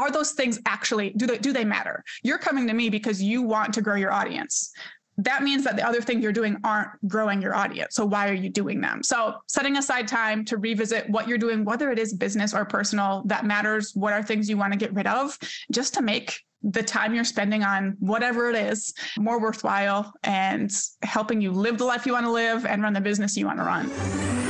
are those things actually do they do they matter? You're coming to me because you want to grow your audience that means that the other things you're doing aren't growing your audience. So why are you doing them? So setting aside time to revisit what you're doing, whether it is business or personal, that matters. What are things you want to get rid of just to make the time you're spending on whatever it is more worthwhile and helping you live the life you want to live and run the business you want to run.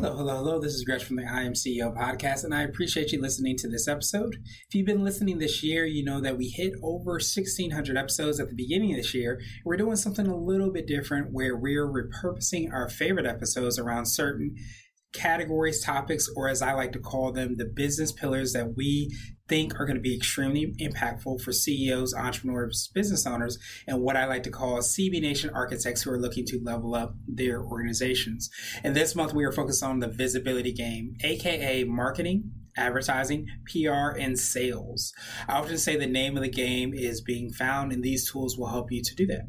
Hello, hello, hello. This is Gresh from the I Am CEO podcast, and I appreciate you listening to this episode. If you've been listening this year, you know that we hit over 1,600 episodes at the beginning of this year. We're doing something a little bit different where we're repurposing our favorite episodes around certain categories, topics, or as I like to call them, the business pillars that we think are going to be extremely impactful for CEOs, entrepreneurs, business owners, and what I like to call CB Nation architects who are looking to level up their organizations. And this month we are focused on the visibility game, aka marketing, advertising, PR, and sales. I often say the name of the game is being found, and these tools will help you to do that.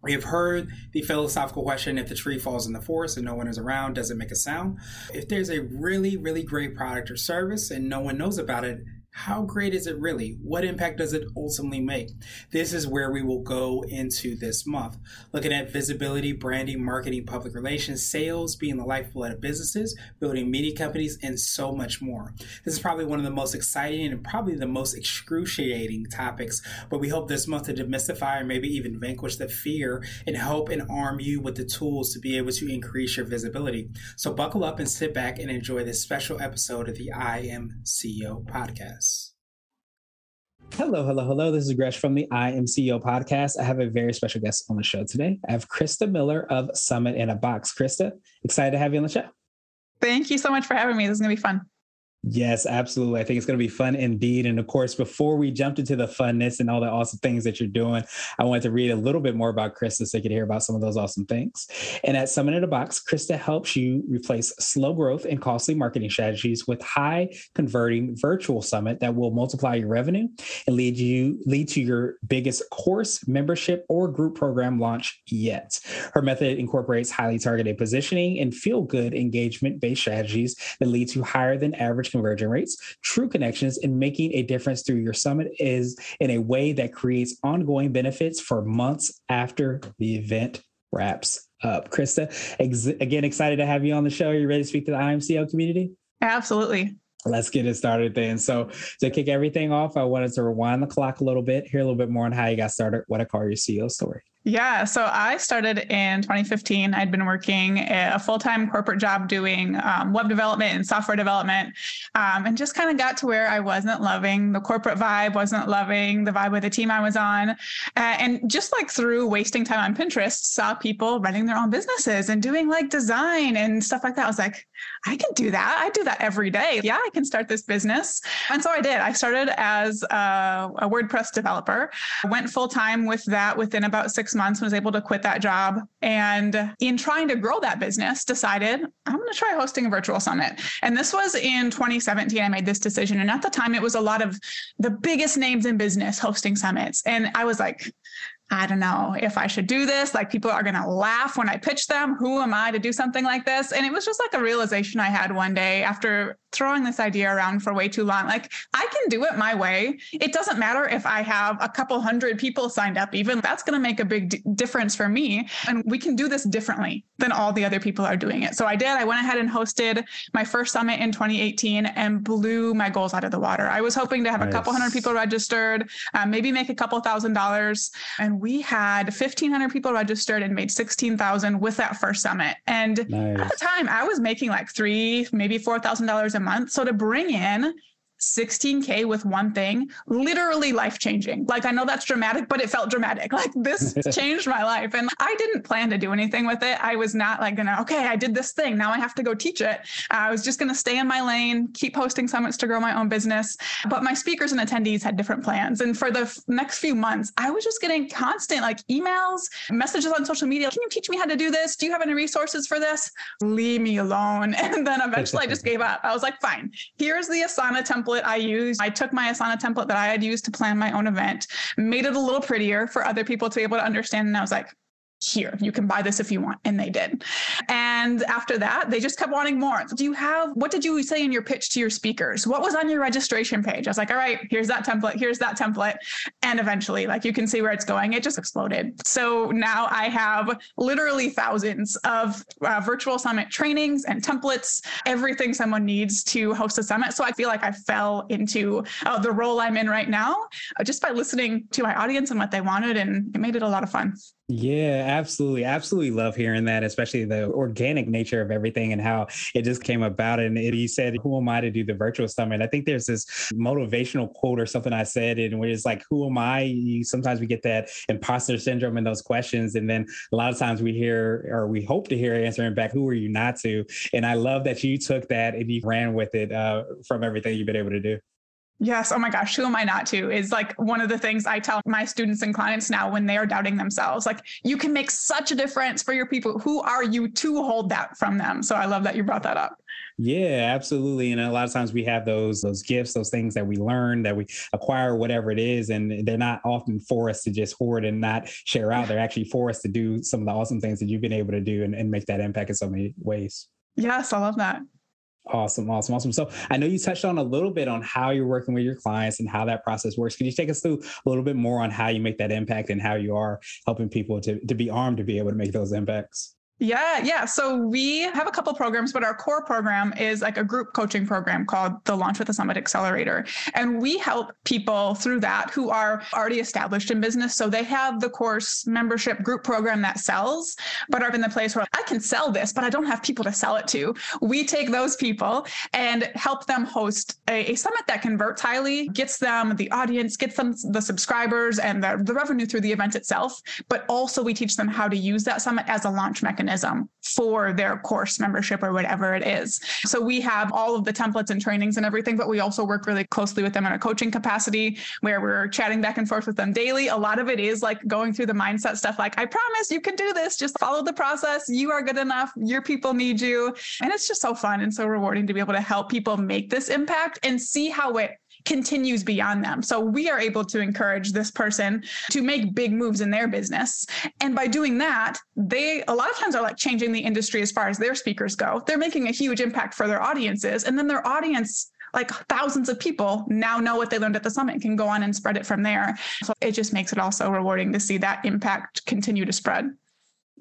We have heard the philosophical question if the tree falls in the forest and no one is around, does it make a sound? If there's a really, really great product or service and no one knows about it, how great is it really? What impact does it ultimately make? This is where we will go into this month. Looking at visibility, branding, marketing, public relations, sales being the lifeblood of businesses, building media companies, and so much more. This is probably one of the most exciting and probably the most excruciating topics, but we hope this month to demystify or maybe even vanquish the fear and help and arm you with the tools to be able to increase your visibility. So buckle up and sit back and enjoy this special episode of the I Am CEO podcast. Hello, hello, hello. This is Gresh from the I Am CEO podcast. I have a very special guest on the show today. I have Krista Miller of Summit in a Box. Krista, excited to have you on the show. Thank you so much for having me. This is going to be fun. Yes, absolutely. I think it's going to be fun indeed. And of course, before we jumped into the funness and all the awesome things that you're doing, I wanted to read a little bit more about Krista so you could hear about some of those awesome things. And at Summit in a Box, Krista helps you replace slow growth and costly marketing strategies with high converting virtual summit that will multiply your revenue and lead you lead to your biggest course, membership, or group program launch yet. Her method incorporates highly targeted positioning and feel good engagement based strategies that lead to higher than average conversion rates, true connections, and making a difference through your summit is in a way that creates ongoing benefits for months after the event wraps up. Krista, ex- again, excited to have you on the show. Are you ready to speak to the I Am CEO community? Absolutely. Let's get it started then. So, to kick everything off, I wanted to rewind the clock a little bit, hear a little bit more on how you got started, what I call your CEO story. Yeah. So I started in 2015. I'd been working a full time corporate job doing um, web development and software development, um, and just kind of got to where I wasn't loving the corporate vibe, wasn't loving the vibe of the team I was on. Uh, and just like through wasting time on Pinterest, saw people running their own businesses and doing like design and stuff like that. I was like, I can do that. I do that every day. Yeah, I can start this business. And so I did. I started as a, a WordPress developer, went full time with that within about six months, was able to quit that job. And in trying to grow that business, decided I'm going to try hosting a virtual summit. And this was in 2017. I made this decision. And at the time, it was a lot of the biggest names in business hosting summits. And I was like, I don't know if I should do this. Like people are going to laugh when I pitch them. Who am I to do something like this? And it was just like a realization I had one day after throwing this idea around for way too long. Like I can do it my way. It doesn't matter if I have a couple hundred people signed up, even that's going to make a big d- difference for me. And we can do this differently than all the other people are doing it. So I did. I went ahead and hosted my first summit in 2018 and blew my goals out of the water. I was hoping to have nice. a couple hundred people registered, um, maybe make a couple thousand dollars. And we had 1,500 people registered and made 16,000 with that first summit. And nice. at the time, I was making like three, maybe $4,000 a month. So to bring in 16K with one thing, literally life changing. Like, I know that's dramatic, but it felt dramatic. Like, this changed my life. And I didn't plan to do anything with it. I was not like, gonna, okay, I did this thing. Now I have to go teach it. I was just going to stay in my lane, keep hosting summits to grow my own business. But my speakers and attendees had different plans. And for the f- next few months, I was just getting constant like emails, messages on social media. Can you teach me how to do this? Do you have any resources for this? Leave me alone. And then eventually I just gave up. I was like, fine, here's the Asana template I use. I took my Asana template that I had used to plan my own event, made it a little prettier for other people to be able to understand. And I was like, here. You can buy this if you want. And they did. And after that they just kept wanting more. Do you have what did you say in your pitch to your speakers? What was on your registration page? I was like all right here's that template here's that template. And eventually like you can see where it's going. It just exploded. So now i have literally thousands of uh, virtual summit trainings and templates everything someone needs to host a summit. So i feel like i fell into uh, the role i'm in right now uh, just by listening to my audience and what they wanted and it made it a lot of fun yeah, absolutely. Absolutely love hearing that, especially the organic nature of everything and how it just came about. And it, you said, Who am I to do the virtual summit? I think there's this motivational quote or something I said, and where it's like, Who am I? You, sometimes we get that imposter syndrome in those questions. And then a lot of times we hear, or we hope to hear answering back, Who are you not to? And I love that you took that and you ran with it uh, from everything you've been able to do. Yes. Oh my gosh. Who am I not to? Is like one of the things I tell my students and clients now when they are doubting themselves. Like, you can make such a difference for your people. Who are you to hold that from them? So I love that you brought that up. Yeah, absolutely. And a lot of times we have those those gifts, those things that we learn, that we acquire, whatever it is, and they're not often for us to just hoard and not share out. They're actually for us to do some of the awesome things that you've been able to do and, and make that impact in so many ways. Yes, I love that. Awesome, awesome, awesome. So I know you touched on a little bit on how you're working with your clients and how that process works. Can you take us through a little bit more on how you make that impact and how you are helping people to, to be armed to be able to make those impacts? Yeah, yeah. So we have a couple programs, but our core program is like a group coaching program called the Launch with the Summit Accelerator. And we help people through that who are already established in business. So they have the course membership group program that sells, but are in the place where I can sell this, but I don't have people to sell it to. We take those people and help them host a, a summit that converts highly, gets them the audience, gets them the subscribers and the, the revenue through the event itself. But also we teach them how to use that summit as a launch mechanism mechanism for their course membership or whatever it is. So we have all of the templates and trainings and everything, but we also work really closely with them in a coaching capacity where we're chatting back and forth with them daily. A lot of it is like going through the mindset stuff like, I promise you can do this. Just follow the process. You are good enough. Your people need you. And it's just so fun and so rewarding to be able to help people make this impact and see how it continues beyond them. So we are able to encourage this person to make big moves in their business. And by doing that, they a lot of times are like changing the industry as far as their speakers go. They're making a huge impact for their audiences. And then their audience like thousands of people now know what they learned at the summit can go on and spread it from there. So it just makes it also rewarding to see that impact continue to spread.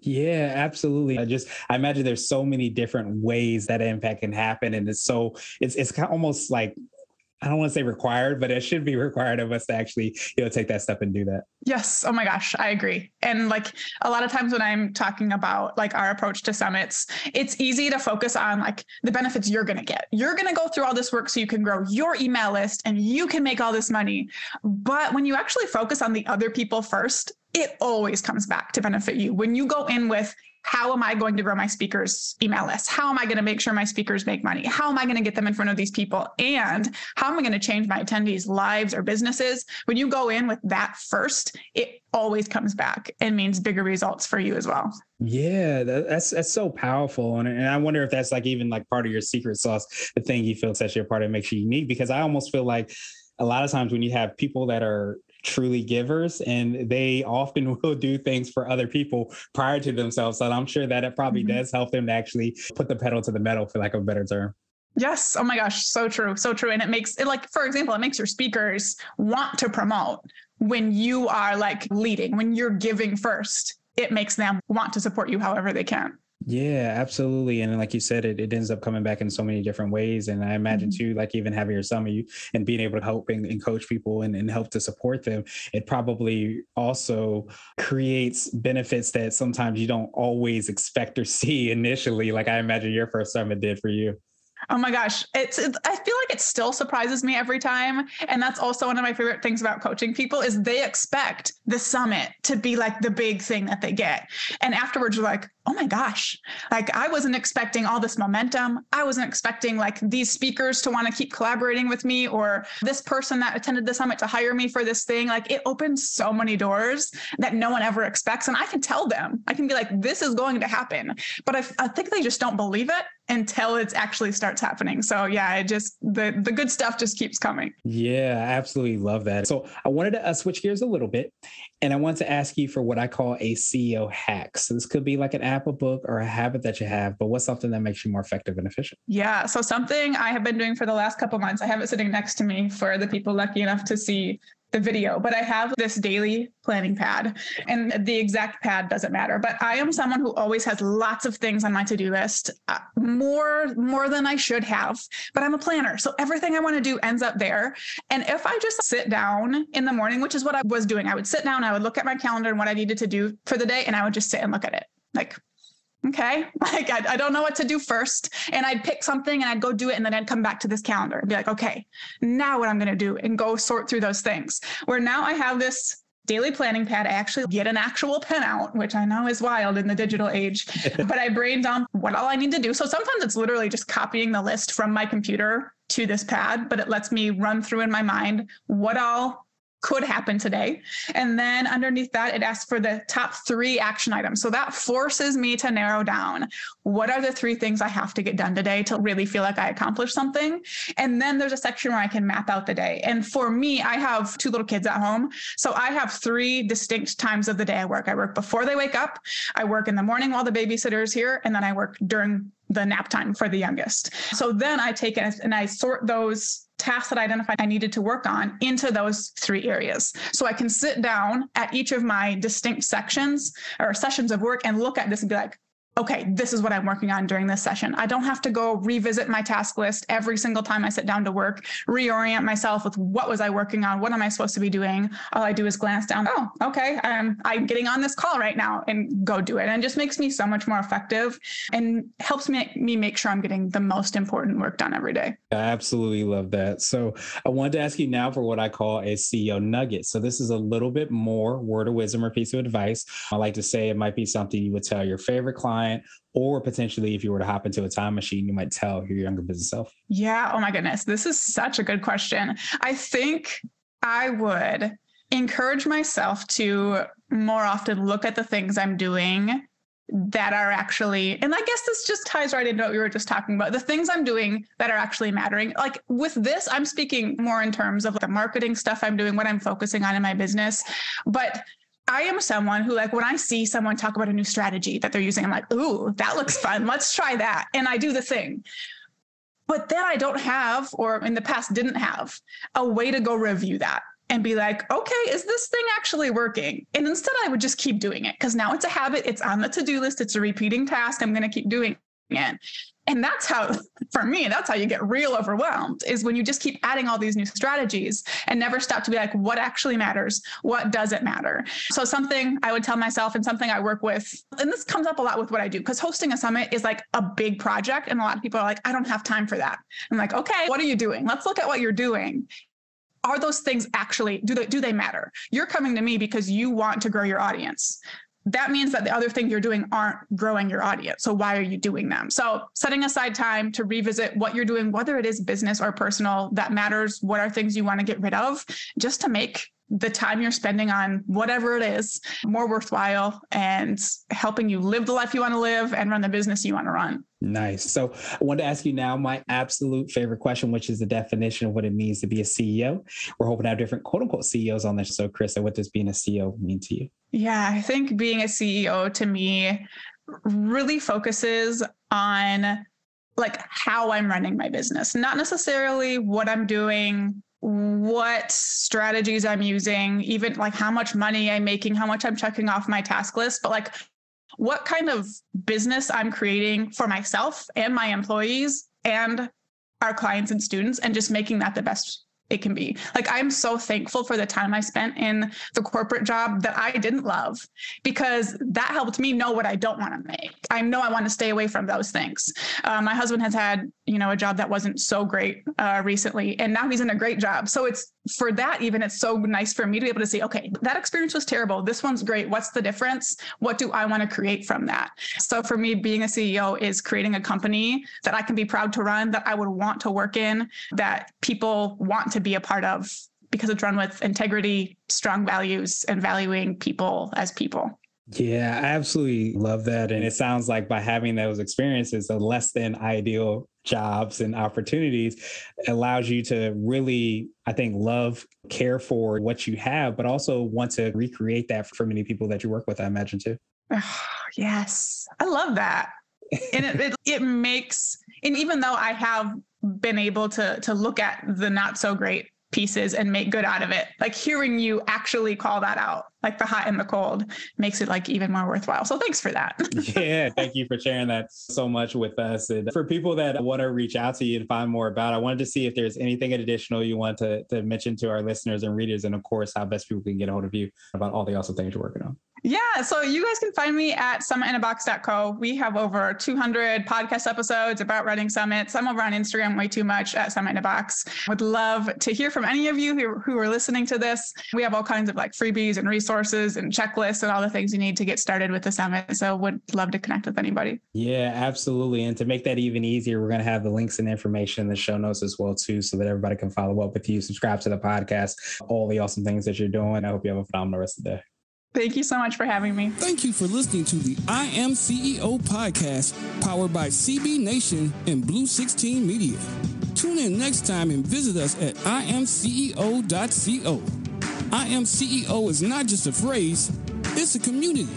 Yeah, absolutely. I just I imagine there's so many different ways that impact can happen, and it's so it's it's almost like I don't want to say required, but it should be required of us to actually, you know, take that step and do that. Yes. Oh my gosh, I agree. And like a lot of times when I'm talking about like our approach to summits, it's easy to focus on like the benefits you're going to get. You're going to go through all this work so you can grow your email list and you can make all this money. But when you actually focus on the other people first, it always comes back to benefit you. When you go in with, how am I going to grow my speakers email list? How am I going to make sure my speakers make money? How am I going to get them in front of these people? And how am I going to change my attendees' lives or businesses? When you go in with that first, it always comes back and means bigger results for you as well. Yeah, that's that's so powerful, and, and I wonder if that's like even like part of your secret sauce, the thing you feel sets you apart and makes you unique. Because I almost feel like a lot of times when you have people that are truly givers and they often will do things for other people prior to themselves. So I'm sure that it probably mm-hmm. does help them to actually put the pedal to the metal, for lack of a better term. Yes. Oh my gosh. So true. So true. And it makes it like, for example, it makes your speakers want to promote when you are like leading, when you're giving first. It makes them want to support you however they can. Yeah, absolutely. And like you said, it, it ends up coming back in so many different ways. And I imagine mm-hmm. too, like even having your summer you and being able to help and, and coach people and, and help to support them, it probably also creates benefits that sometimes you don't always expect or see initially. Like I imagine your first summit did for you. Oh my gosh. It's, it's, I feel like it still surprises me every time. And that's also one of my favorite things about coaching people is they expect the summit to be like the big thing that they get. And afterwards you're like, oh my gosh, like I wasn't expecting all this momentum. I wasn't expecting like these speakers to want to keep collaborating with me or this person that attended the summit to hire me for this thing. Like it opens so many doors that no one ever expects. And I can tell them, I can be like, this is going to happen. But I, I think they just don't believe it until it actually starts happening. So yeah, it just the the good stuff just keeps coming. Yeah, I absolutely love that. So I wanted to uh, switch gears a little bit, and I want to ask you for what I call a CEO hack. So this could be like an app, a book, or a habit that you have. But what's something that makes you more effective and efficient? Yeah. So something I have been doing for the last couple months. I have it sitting next to me for the people lucky enough to see the video, but I have this daily planning pad and the exact pad doesn't matter. But I am someone who always has lots of things on my to-do list, uh, more more than I should have, but I'm a planner. So everything I want to do ends up there. And if I just sit down in the morning, which is what I was doing, I would sit down, I would look at my calendar and what I needed to do for the day and I would just sit and look at it. Like okay? Like I, I, don't know what to do first. And i'd pick something and i'd go do it and then i'd come back to this calendar and be like okay now what i'm going to do and go sort through those things. Where now i have this daily planning pad i actually get an actual pen out which i know is wild in the digital age but i brain dump what all i need to do. So sometimes it's literally just copying the list from my computer to this pad but it lets me run through in my mind what all could happen today. And then underneath that, it asks for the top three action items. So that forces me to narrow down what are the three things I have to get done today to really feel like I accomplished something. And then there's a section where I can map out the day. And for me, I have two little kids at home. So I have three distinct times of the day I work. I work before they wake up, I work in the morning while the babysitter is here, and then I work during the nap time for the youngest. So then I take it and I sort those tasks that I identified I needed to work on into those three areas. So I can sit down at each of my distinct sections or sessions of work and look at this and be like, okay, this is what I'm working on during this session. I don't have to go revisit my task list every single time I sit down to work, reorient myself with what was I working on? What am I supposed to be doing? All I do is glance down. Oh, okay. I'm, I'm getting on this call right now and go do it. And it just makes me so much more effective and helps me, me make sure I'm getting the most important work done every day. I absolutely love that. So I wanted to ask you now for what I call a CEO nugget. So this is a little bit more word of wisdom or piece of advice. I like to say it might be something you would tell your favorite client client, or potentially if you were to hop into a time machine, you might tell your younger business self? Yeah. Oh my goodness. This is such a good question. I think I would encourage myself to more often look at the things I'm doing that are actually and i guess this just ties right into what we were just talking about the things i'm doing that are actually mattering like with this i'm speaking more in terms of the marketing stuff i'm doing what i'm focusing on in my business but I am someone who, like, when I see someone talk about a new strategy that they're using, I'm like, ooh, that looks fun. Let's try that. And I do the thing. But then I don't have, or in the past didn't have, a way to go review that and be like, okay, is this thing actually working? And instead, I would just keep doing it because now it's a habit. It's on the to do list. It's a repeating task. I'm going to keep doing it. And that's how, for me, that's how you get real overwhelmed is when you just keep adding all these new strategies and never stop to be like, what actually matters? What doesn't matter? So, something I would tell myself and something I work with, and this comes up a lot with what I do, because hosting a summit is like a big project. And a lot of people are like, I don't have time for that. I'm like, okay, what are you doing? Let's look at what you're doing are those things actually do they do they matter you're coming to me because you want to grow your audience that means that the other things you're doing aren't growing your audience. So why are you doing them? So setting aside time to revisit what you're doing, whether it is business or personal, that matters. What are things you want to get rid of just to make the time you're spending on whatever it is more worthwhile and helping you live the life you want to live and run the business you want to run. Nice. So I want to ask you now my absolute favorite question, which is the definition of what it means to be a CEO. We're hoping to have different quote unquote CEOs on this. So, Chris, what does being a CEO mean to you? Yeah, I think being a CEO to me really focuses on like how I'm running my business, not necessarily what I'm doing what strategies I'm using, even like how much money I'm making, how much I'm checking off my task list, but like what kind of business I'm creating for myself and my employees and our clients and students, and just making that the best it can be. Like I'm so thankful for the time I spent in the corporate job that I didn't love because that helped me know what I don't want to make. I know I want to stay away from those things. Uh, my husband has had you know, a job that wasn't so great uh, recently, and now he's in a great job. So it's for that, even it's so nice for me to be able to say, okay, that experience was terrible. This one's great. What's the difference? What do I want to create from that? So for me, being a CEO is creating a company that I can be proud to run, that I would want to work in, that people want to be a part of because it's run with integrity, strong values, and valuing people as people. Yeah, I absolutely love that. And it sounds like by having those experiences of less than ideal jobs and opportunities allows you to really, I think, love, care for what you have, but also want to recreate that for many people that you work with, I imagine too. Oh, yes, I love that. and it, it, it makes, and even though I have been able to to look at the not so great pieces and make good out of it. Like hearing you actually call that out, like the hot and the cold, makes it like even more worthwhile. So thanks for that. yeah, thank you for sharing that so much with us. And for people that want to reach out to you and find more about, I wanted to see if there's anything additional you want to, to mention to our listeners and readers, and of course, how best people can get a hold of you about all the awesome things you're working on. Yeah, so you guys can find me at summitinabox.co. We have over 200 podcast episodes about running summits. I'm over on Instagram way too much at Summit in a Box. Would love to hear from any of you who, who are listening to this. We have all kinds of like freebies and resources and checklists and all the things you need to get started with the summit. So would love to connect with anybody. Yeah, absolutely. And to make that even easier, we're going to have the links and information in the show notes as well too, so that everybody can follow up with you, subscribe to the podcast, all the awesome things that you're doing. I hope you have a phenomenal rest of the day. Thank you so much for having me. Thank you for listening to the I Am CEO podcast, powered by CB Nation and Blue 16 Media. Tune in next time and visit us at imceo.co. I Am CEO is not just a phrase, it's a community.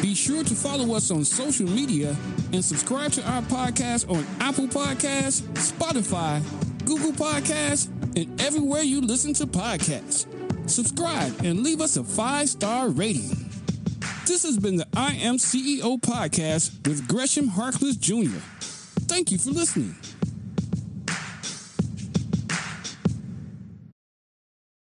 Be sure to follow us on social media and subscribe to our podcast on Apple Podcasts, Spotify, Google Podcasts, and everywhere you listen to podcasts subscribe, and leave us a five star rating. This has been the I Am CEO podcast with Gresham Harkless Jr. Thank you for listening.